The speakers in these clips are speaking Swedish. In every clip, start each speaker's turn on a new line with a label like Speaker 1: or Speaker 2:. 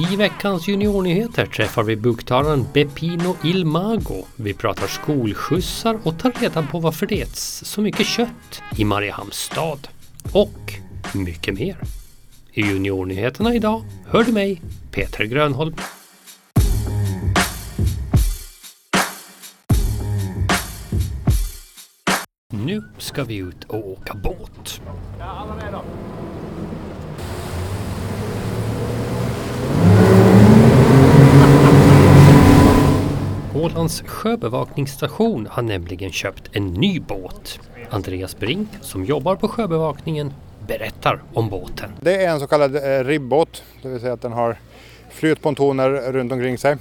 Speaker 1: I veckans juniornyheter träffar vi buktalaren Beppino Ilmago. Vi pratar skolskjutsar och tar reda på varför det äts så mycket kött i Mariehamns stad. Och mycket mer. I juniornyheterna idag hör du mig, Peter Grönholm. Nu ska vi ut och åka båt. Ålands sjöbevakningsstation har nämligen köpt en ny båt. Andreas Brink, som jobbar på sjöbevakningen, berättar om båten.
Speaker 2: Det är en så kallad eh, ribbåt, det vill säga att den har flytpontoner runt omkring sig.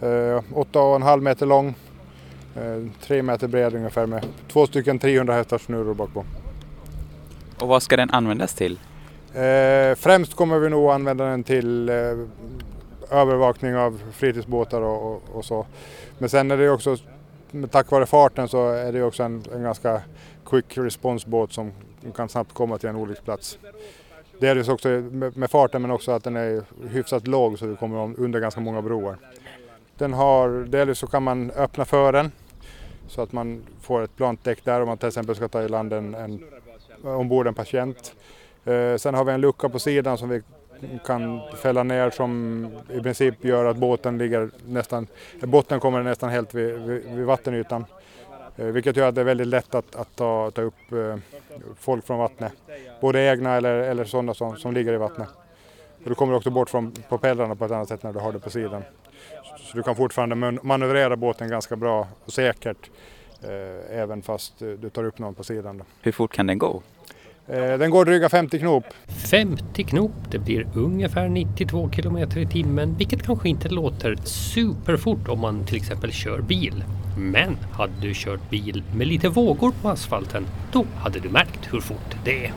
Speaker 2: Eh, 8,5 meter lång, eh, 3 meter bred ungefär med två stycken 300 hästars snurror bakpå.
Speaker 3: Och vad ska den användas till?
Speaker 2: Eh, främst kommer vi nog använda den till eh, övervakning av fritidsbåtar och, och, och, så. Men sen är det också, tack vare farten så är det också en, en ganska quick response båt som kan snabbt komma till en olycksplats. Delvis också med, med farten men också att den är hyfsat låg så du kommer under ganska många broar. Den har, delvis så kan man öppna fören så att man får ett plant däck där om man till exempel ska ta i land en, en ombord en patient. Eh, sen har vi en lucka på sidan som vi kan fälla ner som i princip gör att båten ligger nästan, botten kommer nästan helt vid, vid, vid vattenytan. Eh, vilket gör att det är väldigt lätt att, att ta, ta upp eh, folk från vattnet. Både egna eller, eller sådana som, som ligger i vattnet. Och du kommer också bort från propellrarna på ett annat sätt när du har det på sidan. Så du kan fortfarande manövrera båten ganska bra och säkert eh, även fast du tar upp någon på sidan. Då.
Speaker 3: Hur fort kan den gå?
Speaker 2: Eh, den går dryga 50 knop.
Speaker 1: 50 knop, det blir ungefär 92 kilometer i timmen, vilket kanske inte låter superfort om man till exempel kör bil. Men hade du kört bil med lite vågor på asfalten, då hade du märkt hur fort det är.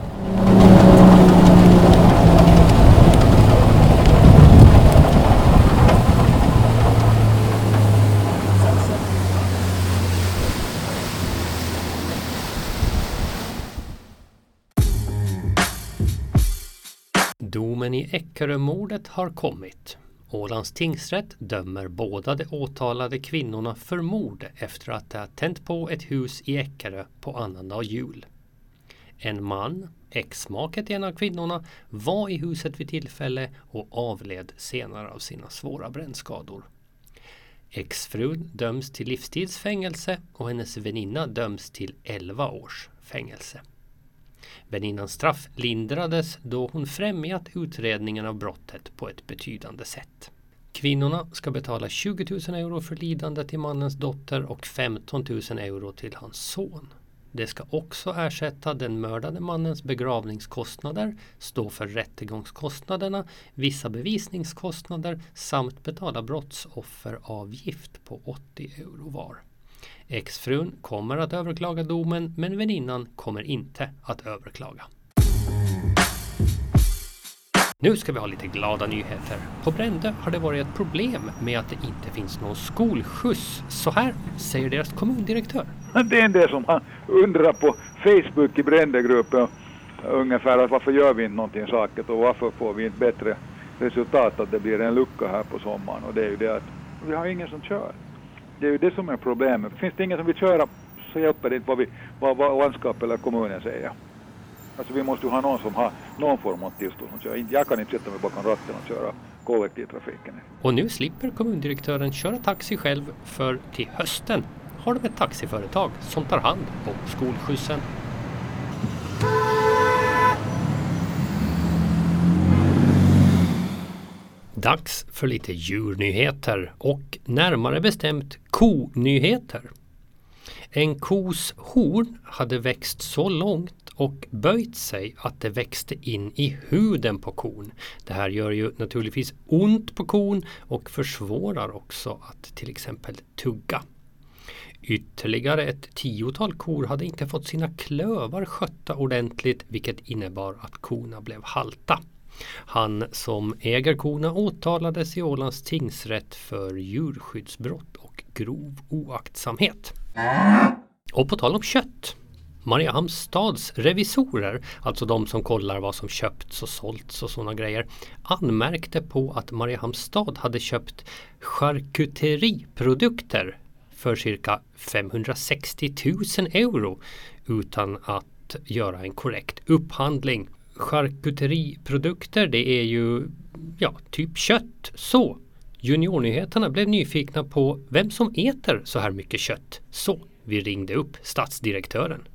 Speaker 1: Domen i Eckerömordet har kommit. Ålands tingsrätt dömer båda de åtalade kvinnorna för mord efter att de har tänt på ett hus i Eckerö på annandag jul. En man, exmaket till en av kvinnorna, var i huset vid tillfälle och avled senare av sina svåra brännskador. Exfrun döms till livstidsfängelse och hennes väninna döms till 11 års fängelse. Väninnans straff lindrades då hon främjat utredningen av brottet på ett betydande sätt. Kvinnorna ska betala 20 000 euro för lidande till mannens dotter och 15 000 euro till hans son. Det ska också ersätta den mördade mannens begravningskostnader, stå för rättegångskostnaderna, vissa bevisningskostnader samt betala brottsofferavgift på 80 euro var. Exfrun kommer att överklaga domen men väninnan kommer inte att överklaga. Nu ska vi ha lite glada nyheter. På Brände har det varit ett problem med att det inte finns någon skolskjuts. Så här säger deras kommundirektör.
Speaker 4: Det är en del som man undrar på Facebook i Brändegruppen eh, ungefär att varför gör vi inte någonting saket och varför får vi inte bättre resultat att det blir en lucka här på sommaren och det är ju det att vi har ingen som kör. Det är ju det som är problemet. Finns det ingen som vill köra så hjälper det inte vad, vi, vad, vad landskap eller kommunen säger. Alltså vi måste ju ha någon som har någon form av tillstånd att köra. Jag kan inte sätta mig bakom ratten och köra kollektivtrafiken.
Speaker 1: Och nu slipper kommundirektören köra taxi själv för till hösten har de ett taxiföretag som tar hand om skolskjutsen. Dags för lite djurnyheter och närmare bestämt konyheter. En kos horn hade växt så långt och böjt sig att det växte in i huden på kon. Det här gör ju naturligtvis ont på kon och försvårar också att till exempel tugga. Ytterligare ett tiotal kor hade inte fått sina klövar skötta ordentligt vilket innebar att korna blev halta. Han som äger korna åtalades i Ålands tingsrätt för djurskyddsbrott och grov oaktsamhet. Och på tal om kött. Mariehamns stads revisorer, alltså de som kollar vad som köpts och sålts och sådana grejer, anmärkte på att Mariehamns stad hade köpt charkuteriprodukter för cirka 560 000 euro utan att göra en korrekt upphandling. Charkuteriprodukter det är ju ja, typ kött. Så Juniornyheterna blev nyfikna på vem som äter så här mycket kött. Så vi ringde upp stadsdirektören.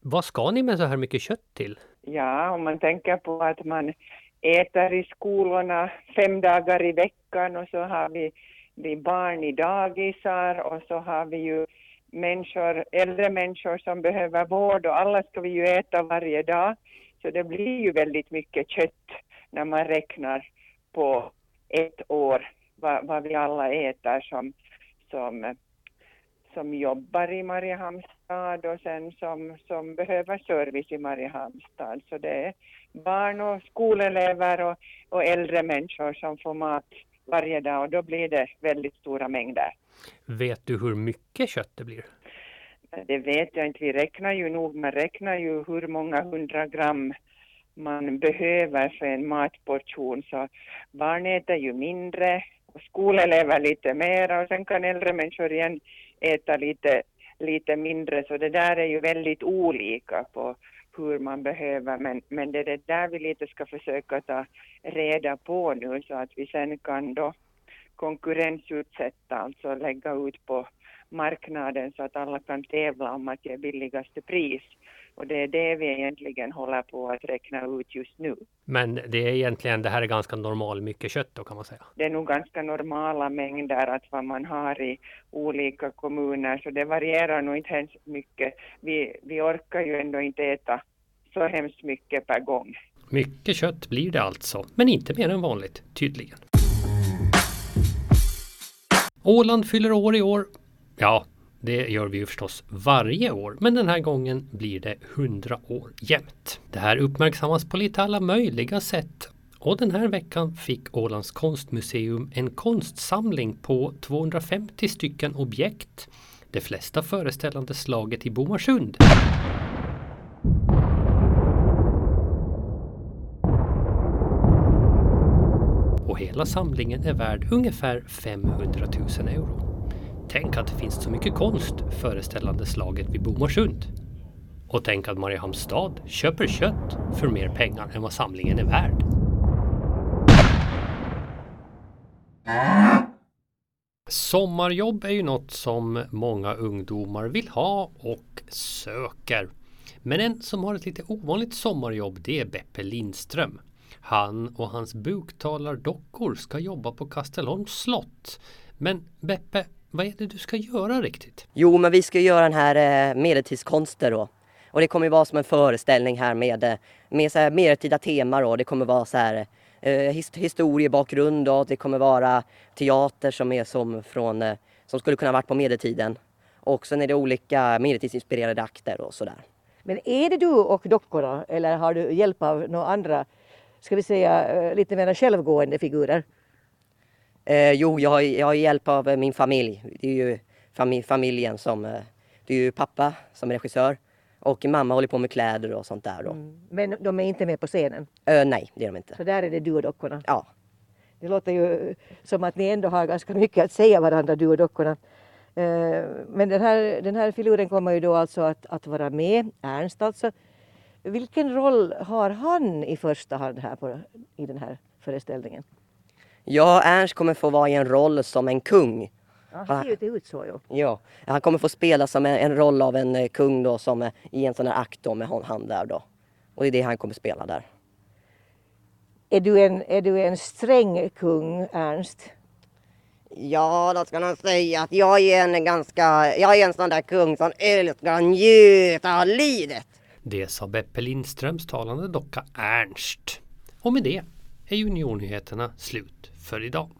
Speaker 1: Vad ska ni med så här mycket kött till?
Speaker 5: Ja, om man tänker på att man äter i skolorna fem dagar i veckan och så har vi, vi barn i dagisar och så har vi ju människor, äldre människor som behöver vård och alla ska vi ju äta varje dag. Så det blir ju väldigt mycket kött när man räknar på ett år vad, vad vi alla äter som, som, som jobbar i Mariehamnstad och sen som, som behöver service i Mariehamnstad. Så det är barn och skolelever och, och äldre människor som får mat varje dag och då blir det väldigt stora mängder.
Speaker 1: Vet du hur mycket kött det blir?
Speaker 5: Eh, det vet jag inte. Vi räknar ju nog, man räknar ju hur många hundra gram man behöver för en matportion. Så barn äter ju mindre och skolelever lite mer och sen kan äldre människor igen äta lite, lite mindre. Så det där är ju väldigt olika på hur man behöver. Men, men det är det där vi lite ska försöka ta reda på nu så att vi sen kan då konkurrensutsätta, alltså lägga ut på marknaden så att alla kan tävla om att ge billigaste pris. Och det är det vi egentligen håller på att räkna ut just nu.
Speaker 1: Men det är egentligen, det här är ganska normal mycket kött då kan man säga?
Speaker 5: Det är nog ganska normala mängder att vad man har i olika kommuner, så det varierar nog inte hemskt mycket. Vi, vi orkar ju ändå inte äta så hemskt mycket per gång.
Speaker 1: Mycket kött blir det alltså, men inte mer än vanligt, tydligen. Åland fyller år i år. Ja, det gör vi ju förstås varje år, men den här gången blir det 100 år jämt. Det här uppmärksammas på lite alla möjliga sätt. Och den här veckan fick Ålands konstmuseum en konstsamling på 250 stycken objekt. De flesta föreställande slaget i Bomarsund. Hela samlingen är värd ungefär 500 000 euro. Tänk att det finns så mycket konst föreställande slaget vid Bomarsund. Och tänk att Mariehamns stad köper kött för mer pengar än vad samlingen är värd. Sommarjobb är ju något som många ungdomar vill ha och söker. Men en som har ett lite ovanligt sommarjobb det är Beppe Lindström. Han och hans buktalardockor ska jobba på Kastelholms slott. Men Beppe, vad är det du ska göra riktigt?
Speaker 6: Jo, men vi ska göra den här eh, medeltidskonster då. Och det kommer vara som en föreställning här med, eh, med så här medeltida teman då. Det kommer vara så här eh, historiebakgrund och det kommer vara teater som är som från, eh, som skulle kunna varit på medeltiden. Och sen är det olika medeltidsinspirerade akter och sådär.
Speaker 7: Men är det du och dockorna eller har du hjälp av några andra, ska vi säga eh, lite mer självgående figurer?
Speaker 6: Eh, jo, jag har, jag har hjälp av eh, min familj. Det är ju famil familjen som... Eh, det är ju pappa som är regissör och mamma håller på med kläder och sånt där. Mm.
Speaker 7: Men de är inte med på scenen?
Speaker 6: Eh, nej, det är de inte.
Speaker 7: Så där är det du och dockorna?
Speaker 6: Ja.
Speaker 7: Det låter ju som att ni ändå har ganska mycket att säga varandra, du och dockorna. Eh, men den här, den här filuren kommer ju då alltså att, att vara med, Ernst alltså. Vilken roll har han i första hand här på, i den här föreställningen?
Speaker 6: Ja, Ernst kommer få vara i en roll som en kung.
Speaker 7: Ja, han ser ju ut så ju.
Speaker 6: Ja, han kommer få spela som en, en roll av en eh, kung då som är i en sån här akt då med han där då. Och det är det han kommer spela där.
Speaker 7: Är du en, är du en sträng kung, Ernst?
Speaker 6: Ja, då ska man säga att jag är en ganska, jag är en sån där kung som älskar att njuta av livet.
Speaker 1: Det sa Beppe Lindströms talande docka Ernst. Och med det är Juniornyheterna slut för idag.